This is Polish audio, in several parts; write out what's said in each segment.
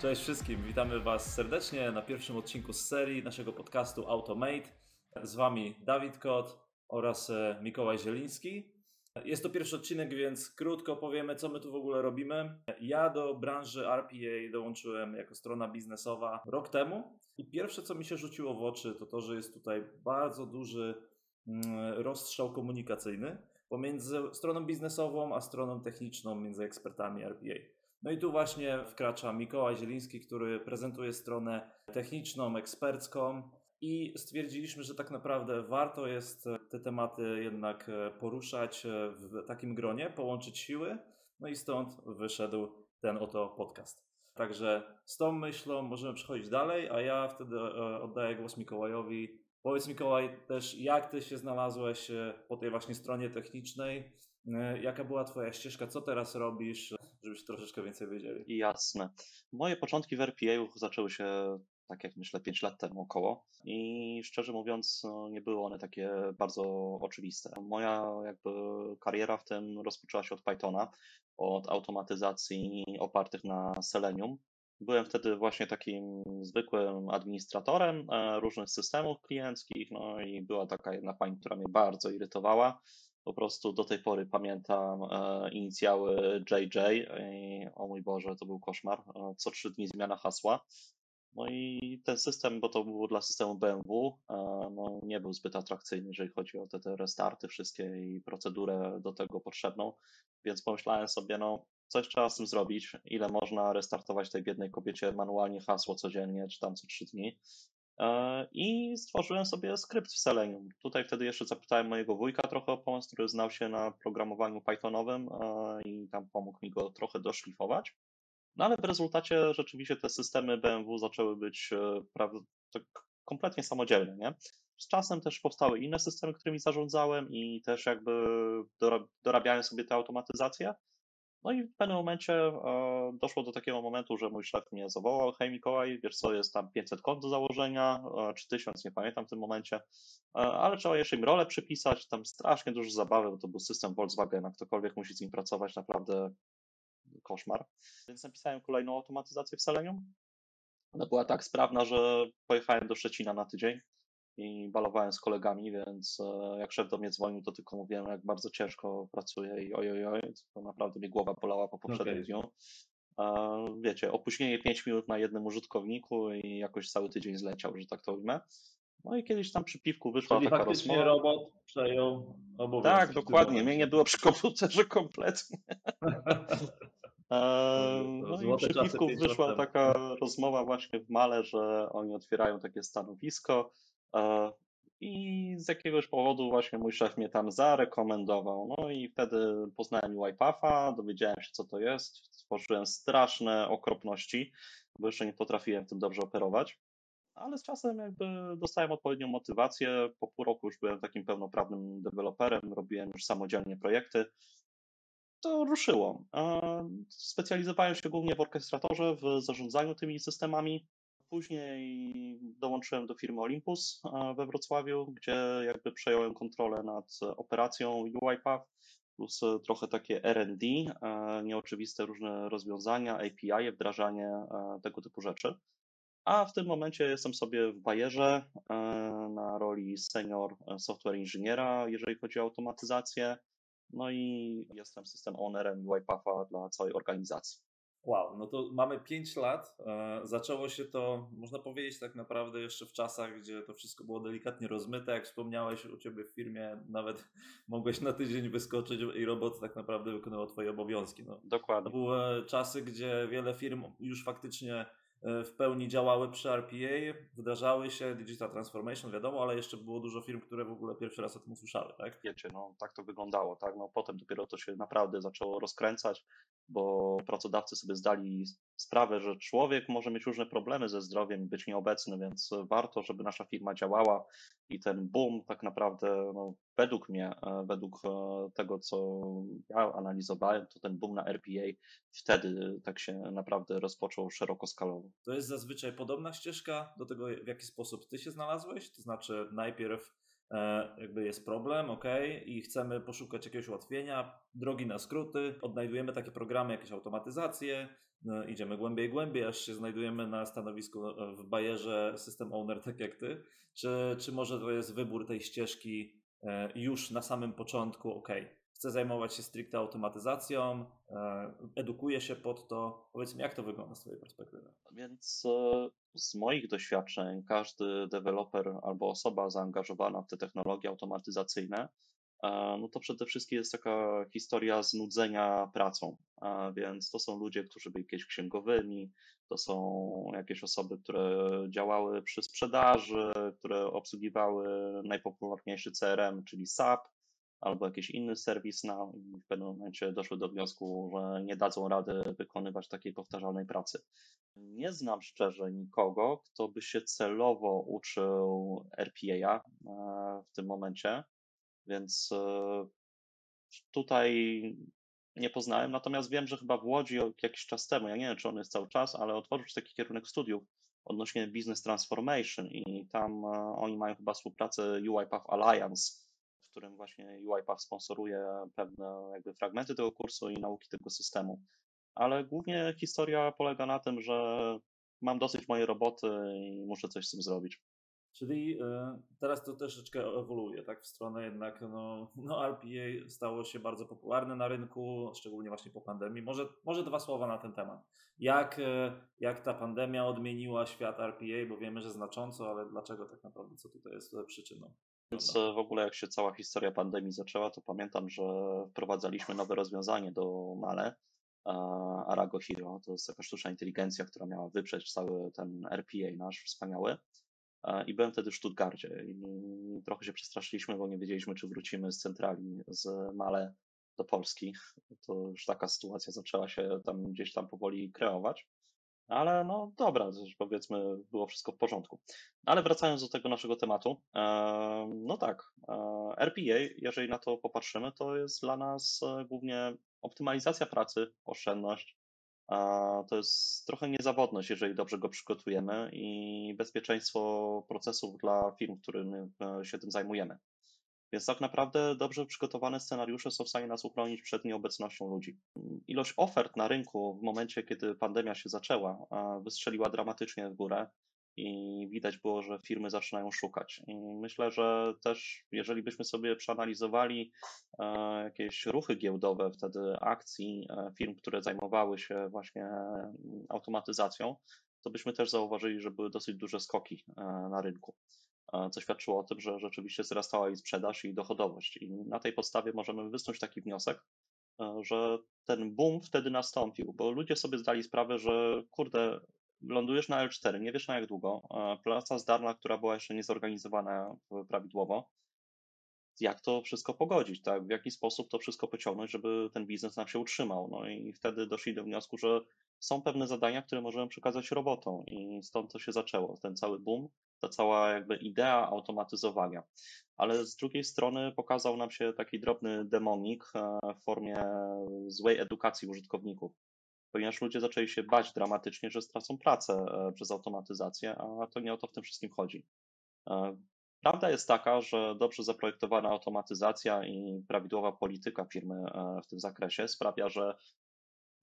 Cześć wszystkim, witamy Was serdecznie na pierwszym odcinku z serii naszego podcastu Automate. Z Wami Dawid Kot oraz e, Mikołaj Zieliński. Jest to pierwszy odcinek, więc krótko powiemy, co my tu w ogóle robimy. Ja do branży RPA dołączyłem jako strona biznesowa rok temu i pierwsze, co mi się rzuciło w oczy, to to, że jest tutaj bardzo duży mm, rozstrzał komunikacyjny pomiędzy stroną biznesową a stroną techniczną, między ekspertami RPA. No i tu właśnie wkracza Mikołaj Zieliński, który prezentuje stronę techniczną, ekspercką i stwierdziliśmy, że tak naprawdę warto jest te tematy jednak e, poruszać e, w takim gronie, połączyć siły. No i stąd wyszedł ten oto podcast. Także z tą myślą możemy przechodzić dalej, a ja wtedy e, oddaję głos Mikołajowi. Powiedz Mikołaj też, jak ty się znalazłeś po tej właśnie stronie technicznej, jaka była twoja ścieżka, co teraz robisz, żebyście troszeczkę więcej wiedzieli. Jasne. Moje początki w RPA zaczęły się tak jak myślę, 5 lat temu około. I szczerze mówiąc, no, nie były one takie bardzo oczywiste. Moja jakby kariera w tym rozpoczęła się od Pythona, od automatyzacji opartych na Selenium. Byłem wtedy właśnie takim zwykłym administratorem e, różnych systemów klienckich, no i była taka jedna pani, która mnie bardzo irytowała. Po prostu do tej pory pamiętam e, inicjały JJ i o mój Boże, to był koszmar. E, co trzy dni zmiana hasła. No i ten system, bo to było dla systemu BMW, no nie był zbyt atrakcyjny, jeżeli chodzi o te, te restarty wszystkie i procedurę do tego potrzebną, więc pomyślałem sobie, no coś trzeba z tym zrobić, ile można restartować tej biednej kobiecie manualnie hasło codziennie, czy tam co trzy dni. E, I stworzyłem sobie skrypt w Selenium. Tutaj wtedy jeszcze zapytałem mojego wujka trochę o pomoc, który znał się na programowaniu Pythonowym e, i tam pomógł mi go trochę doszlifować. No ale w rezultacie rzeczywiście te systemy BMW zaczęły być e, tak kompletnie samodzielne. Nie? Z czasem też powstały inne systemy, którymi zarządzałem i też jakby dorabiałem sobie tę automatyzację. No i w pewnym momencie e, doszło do takiego momentu, że mój szef mnie zawołał, hej Mikołaj, wiesz co, jest tam 500 kont do założenia, e, czy 1000, nie pamiętam w tym momencie, e, ale trzeba jeszcze im rolę przypisać, tam strasznie dużo zabawy, bo to był system Volkswagena, ktokolwiek musi z nim pracować, naprawdę koszmar. Więc napisałem kolejną automatyzację w Selenium. Ona była tak sprawna, że pojechałem do Szczecina na tydzień i balowałem z kolegami, więc e, jak szef do mnie dzwonił, to tylko mówiłem, jak bardzo ciężko pracuję i oj, oj, oj, to naprawdę mnie głowa bolała po poprzednim okay. dniu. Wiecie, opóźnienie 5 minut na jednym użytkowniku i jakoś cały tydzień zleciał, że tak to ujmę. No i kiedyś tam przy piwku wyszła Czyli taka rozmowa. robot przejął obowiązki. Tak, dokładnie. Mnie nie było przy komputerze kompletnie. No i przy piwku wyszła taka rozmowa właśnie w Male, że oni otwierają takie stanowisko i z jakiegoś powodu właśnie mój szef mnie tam zarekomendował. No i wtedy poznałem UiPatha, dowiedziałem się co to jest, stworzyłem straszne okropności, bo jeszcze nie potrafiłem tym dobrze operować ale z czasem jakby dostałem odpowiednią motywację. Po pół roku już byłem takim pełnoprawnym deweloperem, robiłem już samodzielnie projekty. To ruszyło. Specjalizowałem się głównie w orkestratorze, w zarządzaniu tymi systemami. Później dołączyłem do firmy Olympus we Wrocławiu, gdzie jakby przejąłem kontrolę nad operacją UiPath, plus trochę takie R&D, nieoczywiste różne rozwiązania, API, wdrażanie tego typu rzeczy. A w tym momencie jestem sobie w Bayerze e, na roli senior software inżyniera, jeżeli chodzi o automatyzację. No i jestem system ownerem UiPatha dla całej organizacji. Wow, no to mamy 5 lat. E, zaczęło się to, można powiedzieć, tak naprawdę jeszcze w czasach, gdzie to wszystko było delikatnie rozmyte. Jak wspomniałeś u ciebie w firmie, nawet mogłeś na tydzień wyskoczyć i robot tak naprawdę wykonywał Twoje obowiązki. No, Dokładnie. To były czasy, gdzie wiele firm już faktycznie w pełni działały przy RPA, wdrażały się, Digital Transformation wiadomo, ale jeszcze było dużo firm, które w ogóle pierwszy raz o tym usłyszały, tak? Wiecie, no tak to wyglądało, tak? No potem dopiero to się naprawdę zaczęło rozkręcać, bo pracodawcy sobie zdali sprawę, że człowiek może mieć różne problemy ze zdrowiem i być nieobecny, więc warto, żeby nasza firma działała i ten boom tak naprawdę, no, według mnie, e, według e, tego, co ja analizowałem, to ten boom na RPA wtedy tak się naprawdę rozpoczął szerokoskalowo. To jest zazwyczaj podobna ścieżka do tego, w jaki sposób ty się znalazłeś, to znaczy najpierw jakby jest problem, ok, i chcemy poszukać jakiegoś ułatwienia, drogi na skróty, odnajdujemy takie programy, jakieś automatyzacje, no, idziemy głębiej, głębiej, aż się znajdujemy na stanowisku w bajerze system owner, tak jak ty, czy, czy może to jest wybór tej ścieżki już na samym początku, ok, chcę zajmować się stricte automatyzacją, e, edukuję się pod to. Powiedz mi, jak to wygląda z Twojej perspektywy? Więc e, z moich doświadczeń każdy deweloper albo osoba zaangażowana w te technologie automatyzacyjne, e, no to przede wszystkim jest taka historia znudzenia pracą. Więc to są ludzie, którzy byli kiedyś księgowymi, to są jakieś osoby, które działały przy sprzedaży, które obsługiwały najpopularniejszy CRM, czyli SAP, albo jakiś inny serwis na i w pewnym momencie doszły do wniosku, że nie dadzą rady wykonywać takiej powtarzalnej pracy. Nie znam szczerze nikogo, kto by się celowo uczył RPA e, w tym momencie, więc e, tutaj nie poznałem, natomiast wiem, że chyba w Łodzi jakiś czas temu, ja nie wiem, czy on jest cały czas, ale otworzył się taki kierunek studiów odnośnie Business Transformation i tam e, oni mają chyba współpracę UiPath Alliance, w którym właśnie UiPath sponsoruje pewne jakby fragmenty tego kursu i nauki tego systemu. Ale głównie historia polega na tym, że mam dosyć mojej roboty i muszę coś z tym zrobić. Czyli e, teraz to troszeczkę ewoluuje, tak? W stronę jednak, no, no RPA stało się bardzo popularne na rynku, szczególnie właśnie po pandemii. Może, może dwa słowa na ten temat. Jak, e, jak ta pandemia odmieniła świat RPA, bo wiemy, że znacząco, ale dlaczego tak naprawdę, co tutaj jest przyczyną? Więc w ogóle jak się cała historia pandemii zaczęła, to pamiętam, że wprowadzaliśmy nowe rozwiązanie do Male, Arago Hero. To jest taka sztuczna inteligencja, która miała wyprzeć cały ten RPA nasz wspaniały. I byłem wtedy w Stuttgarcie i trochę się przestraszyliśmy, bo nie wiedzieliśmy, czy wrócimy z centrali z Male do Polski. To już taka sytuacja zaczęła się tam gdzieś tam powoli kreować. Ale no dobra, powiedzmy, było wszystko w porządku. Ale wracając do tego naszego tematu, no tak, RPA, jeżeli na to popatrzymy, to jest dla nas e, głównie optymalizacja pracy, oszczędność. To jest trochę niezawodność, jeżeli dobrze go przygotujemy i bezpieczeństwo procesów dla firm, którym e, się tym zajmujemy. Więc tak naprawdę dobrze przygotowane scenariusze są w stanie nas uchronić przed nieobecnością ludzi. Ilość ofert na rynku w momencie, kiedy pandemia się zaczęła, wystrzeliła dramatycznie w górę i widać było, że firmy zaczynają szukać. I myślę, że też jeżeli byśmy sobie przeanalizowali e, jakieś ruchy giełdowe wtedy akcji e, firm, które zajmowały się właśnie automatyzacją, to byśmy też zauważyli, że były dosyć duże skoki e, na rynku co świadczyło o tym, że rzeczywiście wzrastała jej sprzedaż i dochodowość. I na tej podstawie możemy wysnuć taki wniosek, e, że ten boom wtedy nastąpił, bo ludzie sobie zdali sprawę, że kurde, lądujesz na L4, nie wiesz na jak długo, praca zdalna, która była jeszcze niezorganizowana prawidłowo, jak to wszystko pogodzić, tak? W jaki sposób to wszystko pociągnąć, żeby ten biznes nam się utrzymał. No i wtedy doszli do wniosku, że są pewne zadania, które możemy przekazać robotom i stąd to się zaczęło, ten cały boom, ta cała jakby idea automatyzowania. Ale z drugiej strony pokazał nam się taki drobny demonik e, w formie złej edukacji użytkowników, ponieważ ludzie zaczęli się bać dramatycznie, że stracą pracę e, przez automatyzację, a to nie o to w tym wszystkim chodzi. E, prawda jest taka, że dobrze zaprojektowana automatyzacja i prawidłowa polityka firmy w tym zakresie sprawia, że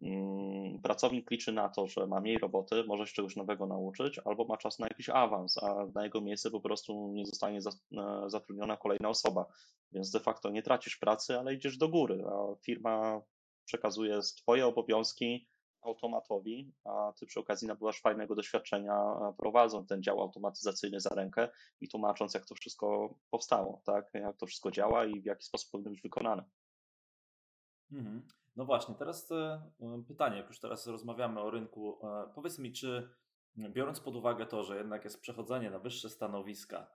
Mm, pracownik liczy na to, że ma mniej roboty, może się czegoś nowego nauczyć, albo ma czas na jakiś awans, a na jego miejsce po prostu nie zostanie e, zatrudniona kolejna osoba. Więc de facto nie tracisz pracy, ale idziesz do góry, a firma przekazuje Twoje obowiązki automatowi, a Ty przy okazji nabywasz fajnego doświadczenia prowadząc ten dział automatyzacyjny za rękę i tłumacząc, jak to wszystko powstało, tak? jak to wszystko działa i w jaki sposób powinno być wykonane. Mhm. No właśnie, teraz e, pytanie, jak już teraz rozmawiamy o rynku, e, powiedz mi, czy biorąc pod uwagę to, że jednak jest przechodzenie na wyższe stanowiska,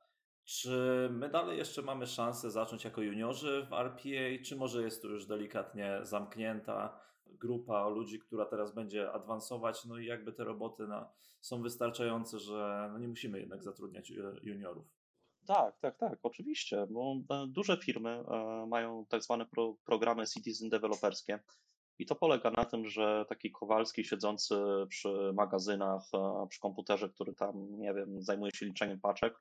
czy my dalej jeszcze mamy szansę zacząć jako juniorzy w RPA, czy może jest to już delikatnie zamknięta grupa ludzi, która teraz będzie awansować, no i jakby te roboty na, są wystarczające, że no nie musimy jednak zatrudniać e, juniorów? Tak, tak, tak, oczywiście, bo e, duże firmy e, mają tak zwane pro, programy citizen deweloperskie i to polega na tym, że taki Kowalski siedzący przy magazynach, e, przy komputerze, który tam, nie wiem, zajmuje się liczeniem paczek,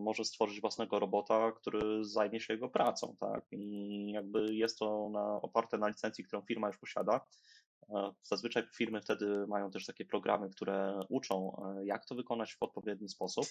może stworzyć własnego robota, który zajmie się jego pracą, tak? I jakby jest to na, oparte na licencji, którą firma już posiada. Zazwyczaj firmy wtedy mają też takie programy, które uczą, jak to wykonać w odpowiedni sposób.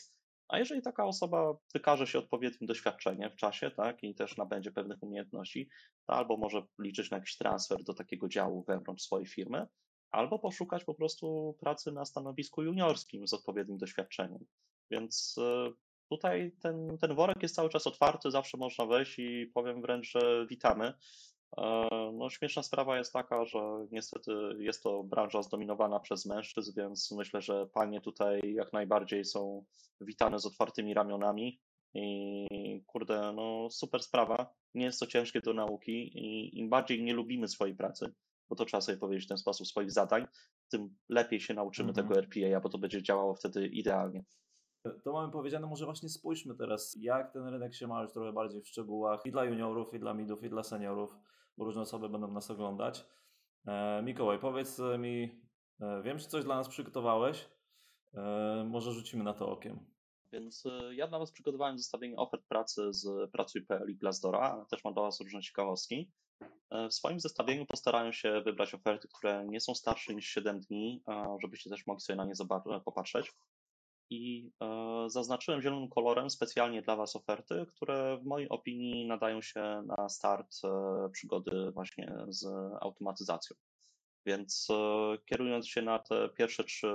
A jeżeli taka osoba wykaże się odpowiednim doświadczeniem w czasie, tak, i też nabędzie pewnych umiejętności, to albo może liczyć na jakiś transfer do takiego działu wewnątrz swojej firmy, albo poszukać po prostu pracy na stanowisku juniorskim z odpowiednim doświadczeniem. Więc e, tutaj ten, ten worek jest cały czas otwarty, zawsze można wejść i powiem wręcz, że witamy. E, no, śmieszna sprawa jest taka, że niestety jest to branża zdominowana przez mężczyzn, więc myślę, że panie tutaj jak najbardziej są witane z otwartymi ramionami. I kurde, no super sprawa. Nie jest to ciężkie do nauki i im bardziej nie lubimy swojej pracy, bo to trzeba sobie powiedzieć w ten sposób, swoich zadań, tym lepiej się nauczymy mhm. tego RPA, bo to będzie działało wtedy idealnie. To mamy powiedziane, może właśnie spójrzmy teraz, jak ten rynek się ma już trochę bardziej w szczegółach i dla juniorów, i dla midów, i dla seniorów, różne osoby będą nas oglądać. E, Mikołaj, powiedz mi, e, wiem, że coś dla nas przygotowałeś, e, może rzucimy na to okiem. Więc e, ja dla Was przygotowałem zestawienie ofert pracy z Pracuj.pl i Glassdoora, ale też mam dla Was różne ciekawostki. E, w swoim zestawieniu postarają się wybrać oferty, które nie są starsze niż 7 dni, żebyście też mogli sobie na nie popatrzeć. I e, zaznaczyłem zielonym kolorem specjalnie dla Was oferty, które w mojej opinii nadają się na start przygody właśnie z automatyzacją. Więc e, kierując się na te pierwsze trzy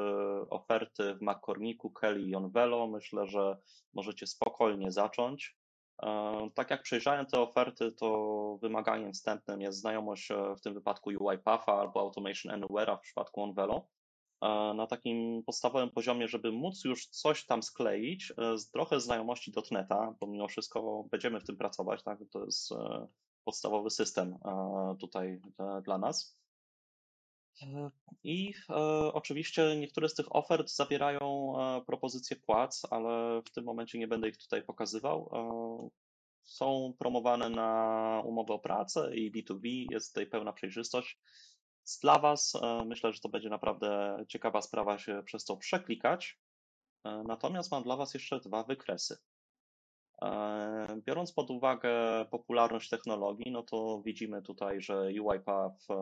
oferty w McCormicku, Kelly i Onvelo, myślę, że możecie spokojnie zacząć. E, tak jak przejrzałem te oferty, to wymaganiem wstępnym jest znajomość e, w tym wypadku UiPatha albo Automation Anywhere'a w przypadku Onvelo. Na takim podstawowym poziomie, żeby móc już coś tam skleić, z trochę znajomości .NETa, bo mimo wszystko będziemy w tym pracować, tak? to jest podstawowy system tutaj dla nas. I e, oczywiście niektóre z tych ofert zawierają e, propozycje płac, ale w tym momencie nie będę ich tutaj pokazywał. E, są promowane na umowę o pracę i B2B, jest tutaj pełna przejrzystość. Dla Was myślę, że to będzie naprawdę ciekawa sprawa się przez to przeklikać. Natomiast mam dla Was jeszcze dwa wykresy. E, biorąc pod uwagę popularność technologii, no to widzimy tutaj, że UiPath e,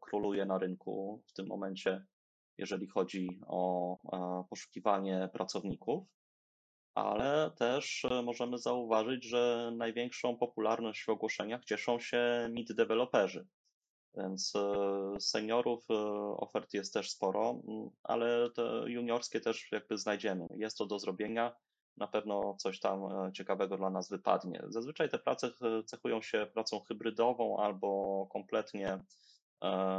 króluje na rynku w tym momencie, jeżeli chodzi o e, poszukiwanie pracowników, ale też możemy zauważyć, że największą popularność w ogłoszeniach cieszą się mid-deweloperzy. Więc seniorów ofert jest też sporo, ale te juniorskie też jakby znajdziemy. Jest to do zrobienia na pewno coś tam e, ciekawego dla nas wypadnie. Zazwyczaj te prace cechują się pracą hybrydową albo kompletnie e,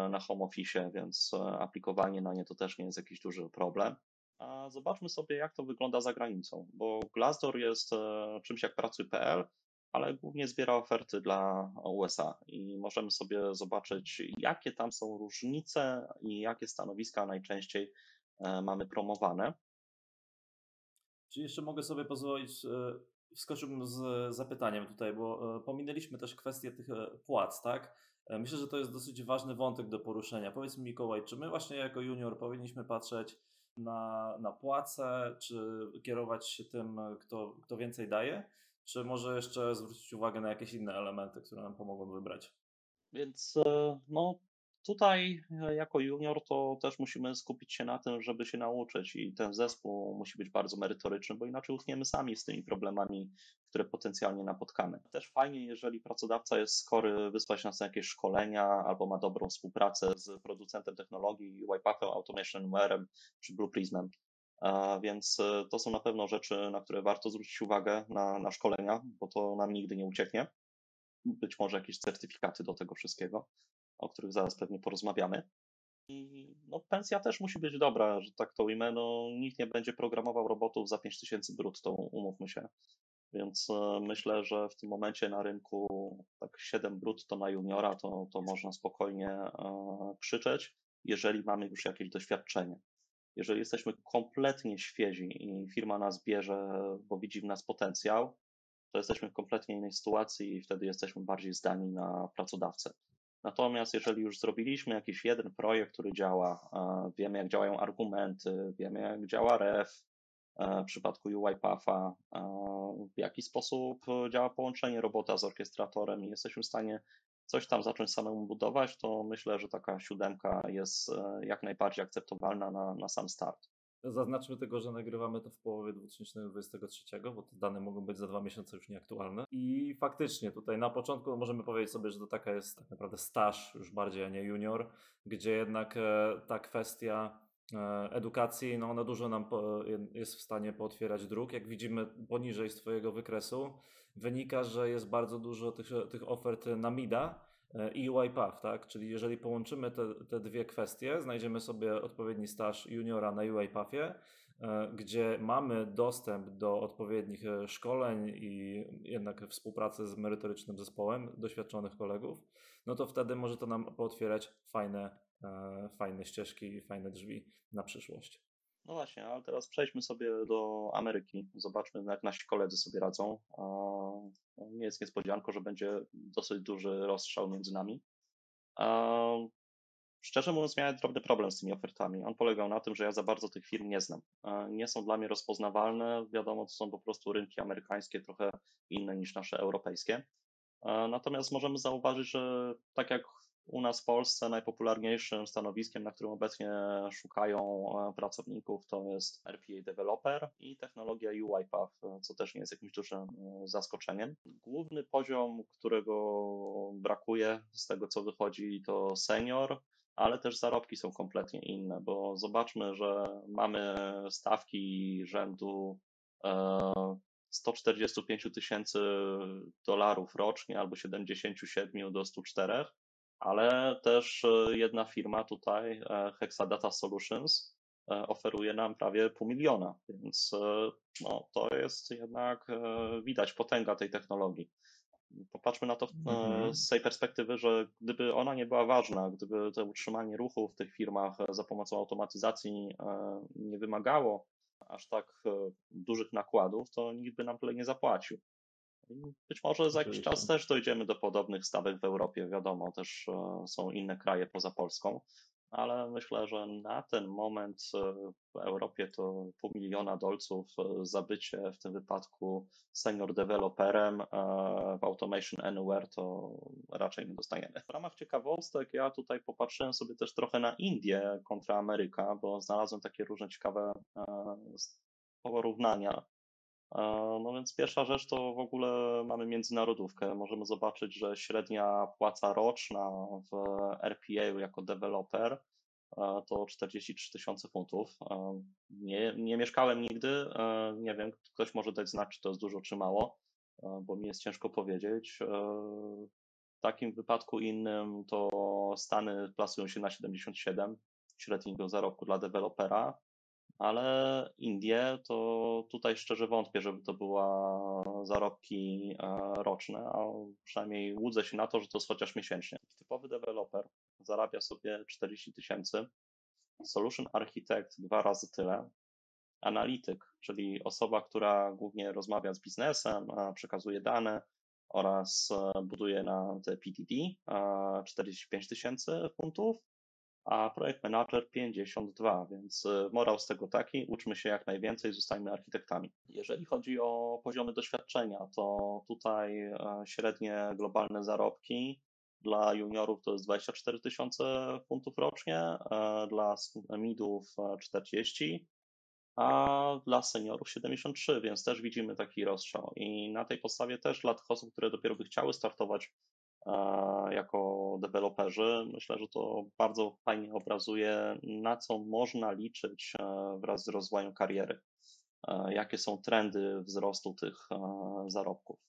na home office, więc e, aplikowanie na nie to też nie jest jakiś duży problem. A zobaczmy sobie, jak to wygląda za granicą, bo Glassdoor jest czymś jak pracuj.pl, ale głównie zbiera oferty dla USA i możemy sobie zobaczyć, jakie tam są różnice i jakie stanowiska najczęściej mamy promowane. Czy jeszcze mogę sobie pozwolić, e, wskoczyłbym z zapytaniem tutaj, bo e, pominęliśmy też kwestię tych e, płac, tak? Myślę, że to jest dosyć ważny wątek do poruszenia. Powiedz mi, Mikołaj, czy my właśnie jako junior powinniśmy patrzeć na, na płacę, czy kierować się tym, kto, kto więcej daje, czy może jeszcze zwrócić uwagę na jakieś inne elementy, które nam pomogą wybrać? Więc no, Tutaj e, jako junior to też musimy skupić się na tym, żeby się nauczyć i ten zespół musi być bardzo merytoryczny, bo inaczej utkniemy sami z tymi problemami, które potencjalnie napotkamy. Też fajnie, jeżeli pracodawca jest skory wysłać nas na jakieś szkolenia albo ma dobrą współpracę z producentem technologii, UiPathem, Automation Warem czy Blue Prismem. Więc e, to są na pewno rzeczy, na które warto zwrócić uwagę na, na szkolenia, bo to nam nigdy nie ucieknie. Być może jakieś certyfikaty do tego wszystkiego o których zaraz pewnie porozmawiamy. I no, pensja też musi być dobra, że tak to ujmę. No, nikt nie będzie programował robotów za 5000 brutto, umówmy się. Więc e, myślę, że w tym momencie na rynku tak 7 brutto na juniora to, to można spokojnie e, krzyczeć, jeżeli mamy już jakieś doświadczenie. Jeżeli jesteśmy kompletnie świezi i firma nas bierze, bo widzi w nas potencjał, to jesteśmy w kompletnie innej sytuacji i wtedy jesteśmy bardziej zdani na pracodawcę. Natomiast jeżeli już zrobiliśmy jakiś jeden projekt, który działa, wiemy jak działają argumenty, wiemy jak działa ref, w przypadku UiPatha, w jaki sposób działa połączenie robota z orkiestratorem i jesteśmy w stanie coś tam zacząć samemu budować, to myślę, że taka siódemka jest jak najbardziej akceptowalna na, na sam start. Zaznaczmy tylko, że nagrywamy to w połowie 2023, bo te dane mogą być za dwa miesiące już nieaktualne. I faktycznie tutaj na początku możemy powiedzieć sobie, że to taka jest tak naprawdę staż już bardziej, a nie junior, gdzie jednak e, ta kwestia e, edukacji, no ona dużo nam jest w stanie pootwierać dróg. Jak widzimy poniżej z Twojego wykresu, wynika, że jest bardzo dużo tych, tych ofert na MIDA, E, i UiPath, tak? Czyli jeżeli połączymy te, te dwie kwestie, znajdziemy sobie odpowiedni staż juniora na UiPathie, e, gdzie mamy dostęp do odpowiednich e, szkoleń i jednak współpracy z merytorycznym zespołem doświadczonych kolegów, no to wtedy może to nam pootwierać fajne, fajne ścieżki i fajne drzwi na przyszłość. No właśnie, ale teraz przejdźmy sobie do Ameryki. Zobaczmy, jak nasi koledzy sobie radzą. Nie jest niespodzianką, że będzie dosyć duży rozstrzał między nami. Szczerze mówiąc, miałem drobny problem z tymi ofertami. On polegał na tym, że ja za bardzo tych firm nie znam. Nie są dla mnie rozpoznawalne. Wiadomo, to są po prostu rynki amerykańskie, trochę inne niż nasze europejskie. Natomiast możemy zauważyć, że tak jak u nas w Polsce najpopularniejszym stanowiskiem, na którym obecnie szukają e, pracowników, to jest RPA Developer i technologia UiPath, co też nie jest jakimś dużym e, zaskoczeniem. Główny poziom, którego brakuje z tego, co wychodzi, to senior, ale też zarobki są kompletnie inne, bo zobaczmy, że mamy stawki rzędu 145 e, tysięcy dolarów rocznie albo 77 do 104, ale też e, jedna firma tutaj, e, Hexadata Solutions, e, oferuje nam prawie pół miliona, więc no, to jest jednak widać potęga tej technologii. Popatrzmy na to mhm. z tej perspektywy, że gdyby ona nie była ważna, gdyby to utrzymanie ruchu w tych firmach za pomocą automatyzacji nie wymagało aż tak dużych nakładów, to nikt by nam tyle nie zapłacił. Być może za jakiś czas też dojdziemy do podobnych stawek w Europie. Wiadomo, też e, są inne kraje poza Polską, ale myślę, że na ten moment e, w Europie to pół miliona dolców e, za bycie w tym wypadku senior developerem w Automation Anywhere to raczej nie dostaniemy. W ramach ciekawostek ja tutaj popatrzyłem sobie też trochę na Indię kontra Ameryka, bo znalazłem takie różne ciekawe porównania no więc pierwsza rzecz to w ogóle mamy międzynarodówkę. Możemy zobaczyć, że średnia płaca roczna w RPA jako deweloper to 43 tysiące funtów. Nie, nie mieszkałem nigdy, nie wiem, ktoś może dać znać, czy to jest dużo, czy mało, bo mi jest ciężko powiedzieć. W takim wypadku innym to Stany plasują się na 77 średniego zarobku dla dewelopera ale Indie to tutaj szczerze wątpię, żeby to była zarobki e, roczne, a przynajmniej łudzę się na to, że to jest chociaż miesięcznie. Typowy deweloper zarabia sobie 40 tysięcy, solution architect dwa razy tyle, analityk, czyli osoba, która głównie rozmawia z biznesem, przekazuje dane oraz e, buduje na te PDD 45 tysięcy funtów, a projekt manager 52, więc y, morał z tego taki, uczmy się jak najwięcej, zostańmy architektami. Jeżeli chodzi o poziomy doświadczenia, to tutaj e, średnie globalne zarobki dla juniorów to jest 24 tysiące funtów rocznie, e, dla midów 40, e, a dla seniorów 73, więc też widzimy taki rozstrzał. I na tej podstawie też dla tych osób, które dopiero by chciały startować jako deweloperzy. Myślę, że to bardzo fajnie obrazuje, na co można liczyć e, wraz z rozwojem kariery, e, jakie są trendy wzrostu tych e, zarobków.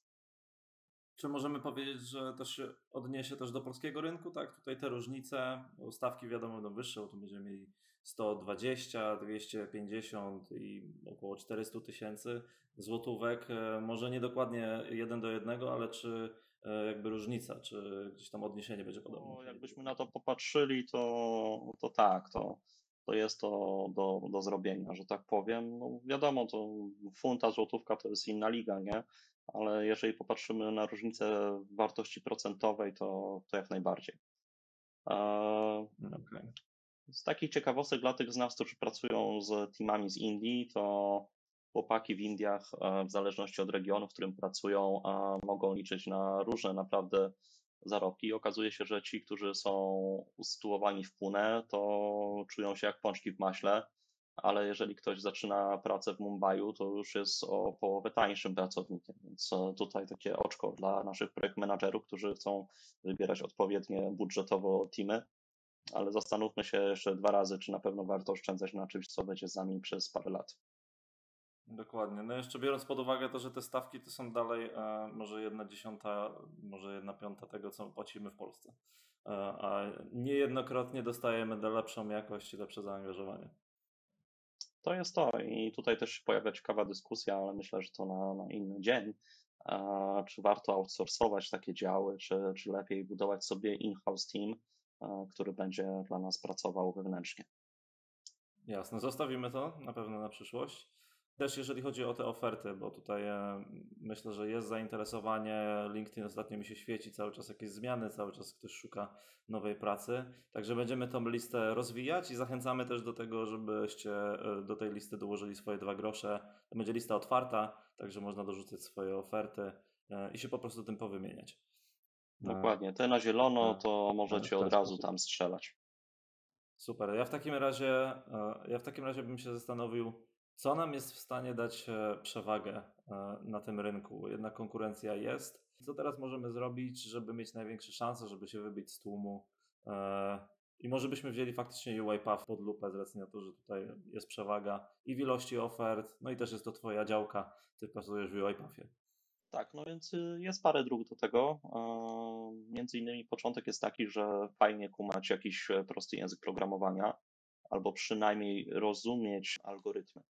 Czy możemy powiedzieć, że też się odniesie też do polskiego rynku, tak? Tutaj te różnice, stawki wiadomo będą wyższe, tu będziemy mieli 120, 250 i około 400 tysięcy złotówek. Może nie dokładnie jeden do jednego, ale czy E, jakby różnica, czy gdzieś tam odniesienie będzie podobne? No, jakbyśmy na to popatrzyli, to, to tak, to, to jest to do, do zrobienia, że tak powiem. No wiadomo, to funta, złotówka to jest inna liga, nie? Ale jeżeli popatrzymy na różnicę wartości procentowej, to, to jak najbardziej. Okay. Z takich ciekawostek dla tych z nas, którzy pracują z teamami z Indii, to chłopaki w Indiach, e, w zależności od regionu, w którym pracują, e, mogą liczyć na różne naprawdę zarobki. Okazuje się, że ci, którzy są usytuowani w Pune, to czują się jak pączki w maśle, ale jeżeli ktoś zaczyna pracę w Mumbai, to już jest o połowę tańszym pracownikiem. Więc e, tutaj takie oczko dla naszych projekt menadżerów, którzy chcą wybierać odpowiednie budżetowo teamy, ale zastanówmy się jeszcze dwa razy, czy na pewno warto oszczędzać na czymś, co będzie z nami przez parę lat. Dokładnie. No jeszcze biorąc pod uwagę to, że te stawki to są dalej e, może jedna dziesiąta, może jedna piąta tego, co płacimy w Polsce. E, a niejednokrotnie dostajemy do lepszą jakość i lepsze zaangażowanie. To jest to i tutaj też się pojawia ciekawa dyskusja, ale myślę, że to na, na inny dzień. E, czy warto outsourcować takie działy, czy, czy lepiej budować sobie in-house team, e, który będzie dla nas pracował wewnętrznie. Jasne, zostawimy to na pewno na przyszłość. Też jeżeli chodzi o te oferty, bo tutaj e, myślę, że jest zainteresowanie, LinkedIn ostatnio mi się świeci, cały czas jakieś zmiany, cały czas ktoś szuka nowej pracy. Także będziemy tą listę rozwijać i zachęcamy też do tego, żebyście e, do tej listy dołożyli swoje dwa grosze. To będzie lista otwarta, także można dorzucać swoje oferty e, i się po prostu tym powymieniać. Dokładnie. Te na zielono to możecie od razu tam strzelać. Super. Ja w takim razie, ja w takim razie bym się zastanowił, co nam jest w stanie dać e, przewagę e, na tym rynku? Jednak konkurencja jest. Co teraz możemy zrobić, żeby mieć największe szanse, żeby się wybić z tłumu? E, I może byśmy wzięli faktycznie UiPath pod lupę z racji na to, że tutaj jest przewaga i w ilości ofert, no i też jest to Twoja działka, Ty pracujesz w UiPathie. Tak, no więc y, jest parę dróg do tego. Między innymi początek jest taki, że fajnie kumać jakiś prosty język programowania, albo przynajmniej rozumieć algorytmy.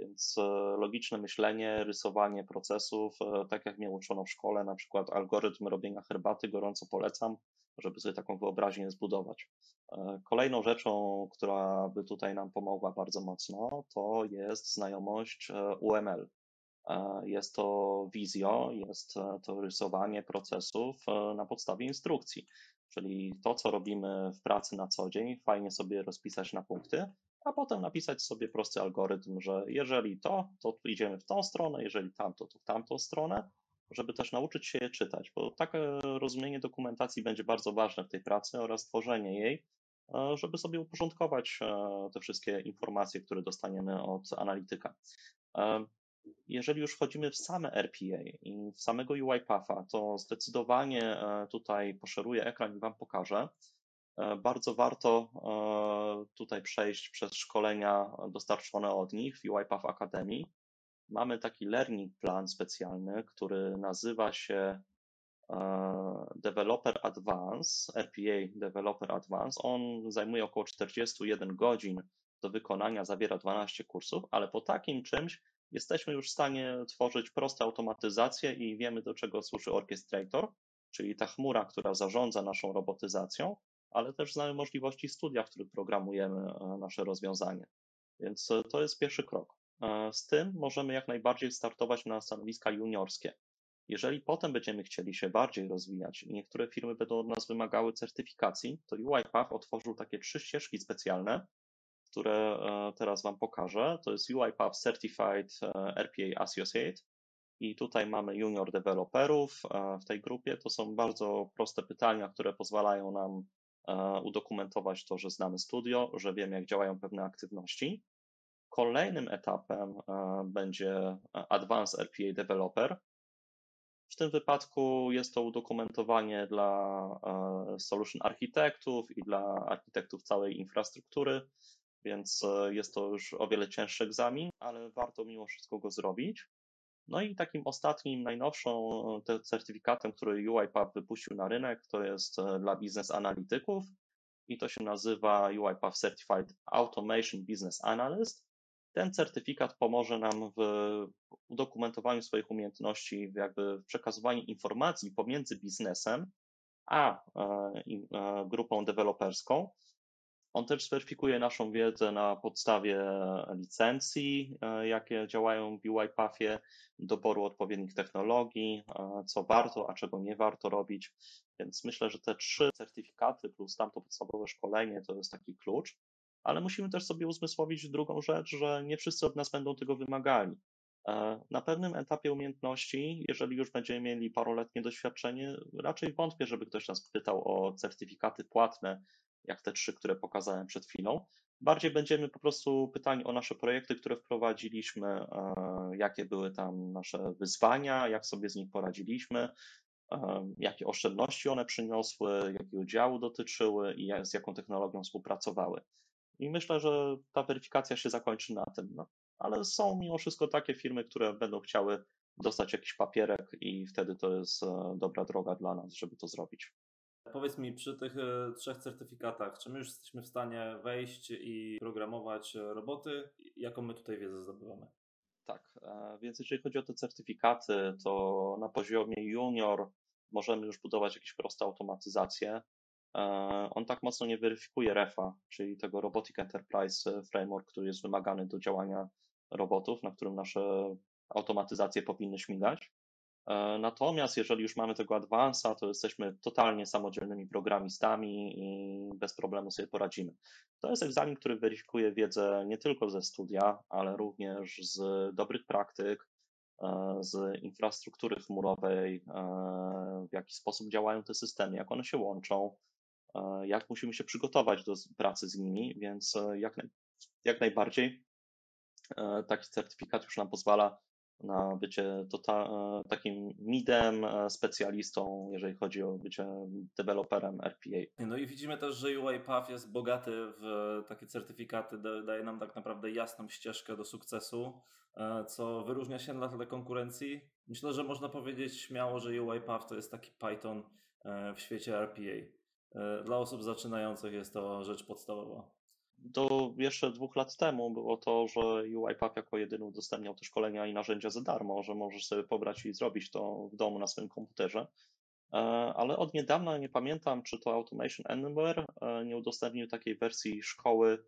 Więc e, logiczne myślenie, rysowanie procesów, e, tak jak mnie uczono w szkole, na przykład algorytm robienia herbaty, gorąco polecam, żeby sobie taką wyobraźnię zbudować. E, kolejną rzeczą, która by tutaj nam pomogła bardzo mocno, to jest znajomość UML. Jest to wizjo, jest to rysowanie procesów na podstawie instrukcji. Czyli to, co robimy w pracy na co dzień, fajnie sobie rozpisać na punkty, a potem napisać sobie prosty algorytm, że jeżeli to, to idziemy w tą stronę, jeżeli tamto, to w tamtą stronę, żeby też nauczyć się je czytać, bo takie rozumienie dokumentacji będzie bardzo ważne w tej pracy oraz tworzenie jej, e, żeby sobie uporządkować e, te wszystkie informacje, które dostaniemy od analityka. E, jeżeli już wchodzimy w same RPA i w samego UiPatha, to zdecydowanie tutaj poszeruję ekran i Wam pokażę, bardzo warto e, tutaj przejść przez szkolenia dostarczone od nich w UiPath Academy. Mamy taki learning plan specjalny, który nazywa się e, Developer Advance, RPA Developer Advance. On zajmuje około 41 godzin do wykonania, zawiera 12 kursów, ale po takim czymś jesteśmy już w stanie tworzyć proste automatyzacje i wiemy, do czego służy Orchestrator, czyli ta chmura, która zarządza naszą robotyzacją ale też znamy możliwości studia, w których programujemy e, nasze rozwiązanie. Więc e, to jest pierwszy krok. E, z tym możemy jak najbardziej startować na stanowiska juniorskie. Jeżeli potem będziemy chcieli się bardziej rozwijać i niektóre firmy będą od nas wymagały certyfikacji, to UiPath otworzył takie trzy ścieżki specjalne, które teraz Wam pokażę. To jest UiPath Certified RPA Associate i tutaj mamy junior deweloperów w tej grupie. To są bardzo proste pytania, które pozwalają nam udokumentować to, że znamy studio, że wiemy, jak działają pewne aktywności. Kolejnym etapem e, będzie Advanced RPA Developer. W tym wypadku jest to udokumentowanie dla e, solution architektów i dla architektów całej infrastruktury, więc jest to już o wiele cięższy egzamin, ale warto mimo wszystko go zrobić. No i takim ostatnim, najnowszą certyfikatem, który UiPath wypuścił na rynek, to jest e, dla biznes analityków i to się nazywa UiPath Certified Automation Business Analyst. Ten certyfikat pomoże nam w udokumentowaniu swoich umiejętności, jakby w przekazywaniu informacji pomiędzy biznesem a e, e, grupą deweloperską, on też zweryfikuje naszą wiedzę na podstawie licencji, e, jakie działają w UiPathie, doboru odpowiednich technologii, e, co warto, a czego nie warto robić. Więc myślę, że te trzy certyfikaty plus tamto podstawowe szkolenie to jest taki klucz. ale musimy też sobie uzmysłowić drugą rzecz, że nie wszyscy od nas będą tego wymagali. E, na pewnym etapie umiejętności, jeżeli już będziemy mieli paroletnie doświadczenie, raczej wątpię, żeby ktoś nas pytał o certyfikaty płatne, jak te trzy, które pokazałem przed chwilą. Bardziej będziemy po prostu pytani o nasze projekty, które wprowadziliśmy, e, jakie były tam nasze wyzwania, jak sobie z nich poradziliśmy, e, jakie oszczędności one przyniosły, jakiego działu dotyczyły i z jaką technologią współpracowały. I myślę, że ta weryfikacja się zakończy na tym. No. Ale są mimo wszystko takie firmy, które będą chciały dostać jakiś papierek i wtedy to jest e, dobra droga dla nas, żeby to zrobić. Powiedz mi, przy tych e, trzech certyfikatach, czy my już jesteśmy w stanie wejść i programować e, roboty? Jaką my tutaj wiedzę zdobywamy? Tak, więc jeżeli chodzi o te certyfikaty, to na poziomie junior możemy już budować jakieś proste automatyzacje. E, on tak mocno nie weryfikuje REFA, czyli tego Robotic Enterprise Framework, który jest wymagany do działania robotów, na którym nasze automatyzacje powinny śmigać. E, natomiast jeżeli już mamy tego Advance'a, to jesteśmy totalnie samodzielnymi programistami i bez problemu sobie poradzimy. To jest egzamin, który weryfikuje wiedzę nie tylko ze studia, ale również z dobrych praktyk, e, z infrastruktury chmurowej, w jaki sposób działają te systemy, jak one się łączą, E, jak musimy się przygotować do pracy z nimi, więc e, jak, jak najbardziej e, taki certyfikat już nam pozwala na bycie tota, takim midem, specjalistą, jeżeli chodzi o bycie deweloperem RPA. No i widzimy też, że UiPath jest bogaty w takie certyfikaty, daje nam tak naprawdę jasną ścieżkę do sukcesu, co wyróżnia się na tle konkurencji. Myślę, że można powiedzieć śmiało, że UiPath to jest taki Python w świecie RPA. E, dla osób zaczynających jest to rzecz podstawowa. Do jeszcze dwóch lat temu było to, że UiPath jako jedyny udostępniał te szkolenia i narzędzia za darmo, że możesz sobie pobrać i zrobić to w domu na swoim komputerze. E, ale od niedawna nie pamiętam, czy to Automation Anywhere e, nie udostępnił takiej wersji szkoły,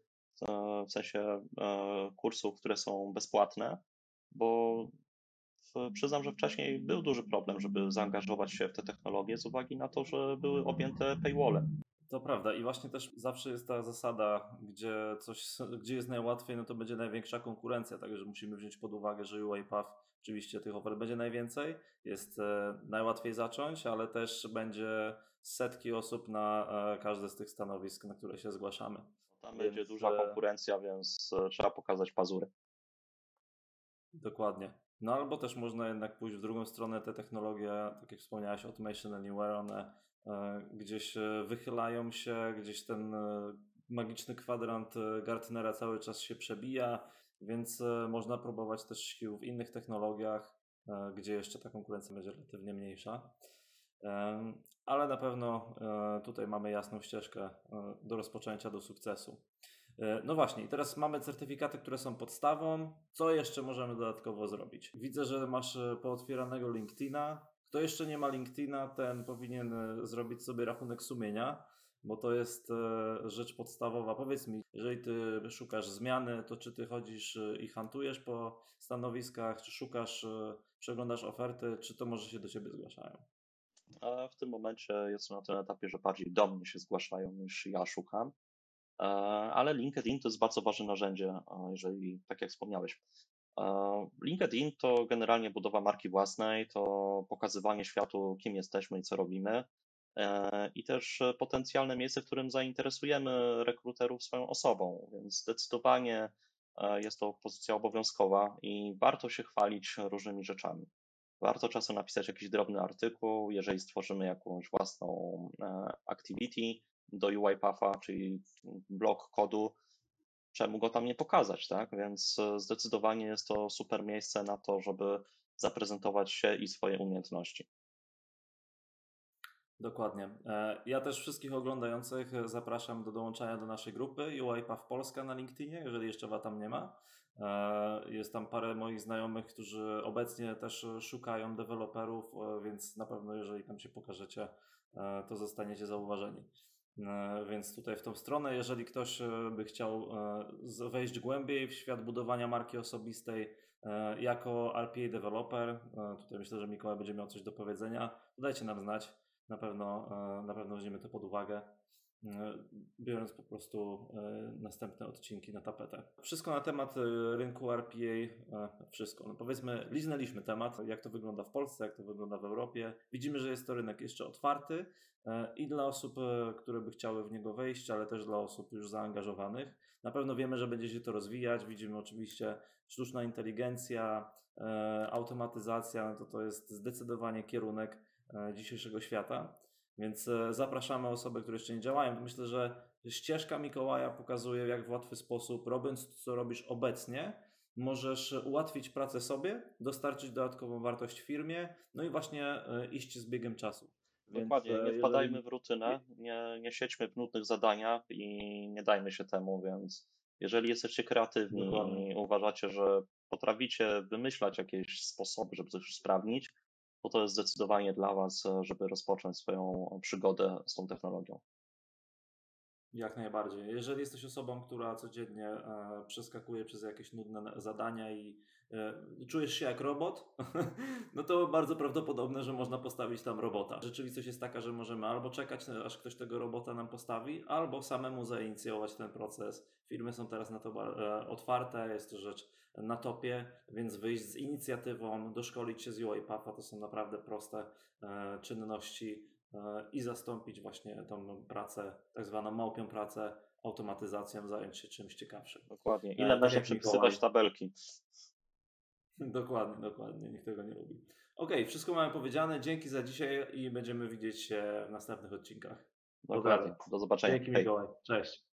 w sensie kursów, które są bezpłatne, bo przyznam, że wcześniej był duży problem, żeby zaangażować się w te technologie z uwagi na to, że były objęte paywallem. To prawda i właśnie też zawsze jest ta zasada, gdzie coś, gdzie jest najłatwiej, no to będzie największa konkurencja, także musimy wziąć pod uwagę, że UiPath oczywiście tych ofert będzie najwięcej, jest e, najłatwiej zacząć, ale też będzie setki osób na e, każde z tych stanowisk, na które się zgłaszamy. Tam więc, będzie duża konkurencja, więc e, trzeba pokazać pazury. Dokładnie. No albo też można jednak pójść w drugą stronę, te technologie, tak jak wspomniałeś, Automation Anywhere, one e, gdzieś e, wychylają się, gdzieś ten e, magiczny kwadrant Gartnera cały czas się przebija, więc można próbować też sił w innych technologiach, gdzie jeszcze ta konkurencja będzie relatywnie mniejsza. Ale na pewno tutaj mamy jasną ścieżkę do rozpoczęcia, do sukcesu. E, no właśnie, i teraz mamy certyfikaty, które są podstawą. Co jeszcze możemy dodatkowo zrobić? Widzę, że masz e, pootwieranego LinkedIna. Kto jeszcze nie ma LinkedIna, ten powinien e, zrobić sobie rachunek sumienia, bo to jest rzecz podstawowa. Powiedz mi, jeżeli ty szukasz zmiany, to czy ty chodzisz i hantujesz po stanowiskach, czy szukasz, przeglądasz oferty, czy to może się do ciebie zgłaszają? A w tym momencie jestem na tym etapie, że bardziej do mnie się zgłaszają niż ja szukam. E, ale LinkedIn to jest bardzo ważne narzędzie, jeżeli, tak jak wspomniałeś. E, LinkedIn to generalnie budowa marki własnej, to pokazywanie światu, kim jesteśmy i co robimy, e, i też potencjalne miejsce, w którym zainteresujemy rekruterów swoją osobą, więc zdecydowanie jest to pozycja obowiązkowa i warto się chwalić różnymi rzeczami. Warto czasem napisać jakiś drobny artykuł, jeżeli stworzymy jakąś własną activity, do UiPatha, czyli blok kodu, czemu go tam nie pokazać, tak? Więc e, zdecydowanie jest to super miejsce na to, żeby zaprezentować się i swoje umiejętności. Dokładnie. E, ja też wszystkich oglądających zapraszam do dołączania do naszej grupy UiPath Polska na LinkedInie, jeżeli jeszcze Was tam nie ma. E, jest tam parę moich znajomych, którzy obecnie też szukają deweloperów, więc na pewno jeżeli tam się pokażecie, to zostaniecie zauważeni. E, więc tutaj w tą stronę, jeżeli ktoś e, by chciał e, wejść głębiej w świat budowania marki osobistej jako RPA developer, tutaj myślę, że Mikołaj będzie miał coś do powiedzenia, dajcie nam znać. Na pewno, na pewno weźmiemy to pod uwagę. Biorąc po prostu następne odcinki na tapetę. Wszystko na temat rynku RPA, wszystko. No powiedzmy, liznęliśmy temat, jak to wygląda w Polsce, jak to wygląda w Europie. Widzimy, że jest to rynek jeszcze otwarty i dla osób, które by chciały w niego wejść, ale też dla osób już zaangażowanych. Na pewno wiemy, że będzie się to rozwijać. Widzimy oczywiście sztuczna inteligencja, e, automatyzacja, no to to jest zdecydowanie kierunek e, dzisiejszego świata. Więc e, zapraszamy osoby, które jeszcze nie działają. Myślę, że ścieżka Mikołaja pokazuje, jak w łatwy sposób, robiąc to, co robisz obecnie, możesz ułatwić pracę sobie, dostarczyć dodatkową wartość firmie, no i właśnie iść z biegiem czasu. Dokładnie, nie wpadajmy jeżeli... w rutynę, nie, nie siedźmy w nudnych zadaniach i nie dajmy się temu, więc jeżeli jesteście kreatywni Dokładnie. i uważacie, że potraficie wymyślać jakieś sposoby, żeby coś usprawnić, to to jest zdecydowanie dla Was, żeby rozpocząć swoją przygodę z tą technologią. Jak najbardziej. Jeżeli jesteś osobą, która codziennie e, przeskakuje przez jakieś nudne zadania i e, czujesz się jak robot, no to bardzo prawdopodobne, że można postawić tam robota. Rzeczywistość jest taka, że możemy albo czekać, aż ktoś tego robota nam postawi, albo samemu zainicjować ten proces. Firmy są teraz na to e, otwarte, jest to rzecz na topie, więc wyjść z inicjatywą, doszkolić się z UiPath'a to są naprawdę proste e, czynności e, i zastąpić właśnie tą pracę, tak zwaną małpią pracę automatyzacją, zająć się czymś ciekawszym. Dokładnie. Ile da się przepisywać tabelki? Dokładnie, dokładnie. Nikt tego nie lubi. Ok, wszystko mamy powiedziane. Dzięki za dzisiaj i będziemy widzieć się w następnych odcinkach. Dokładnie. Do zobaczenia. Dzięki Mikołaj. Cześć.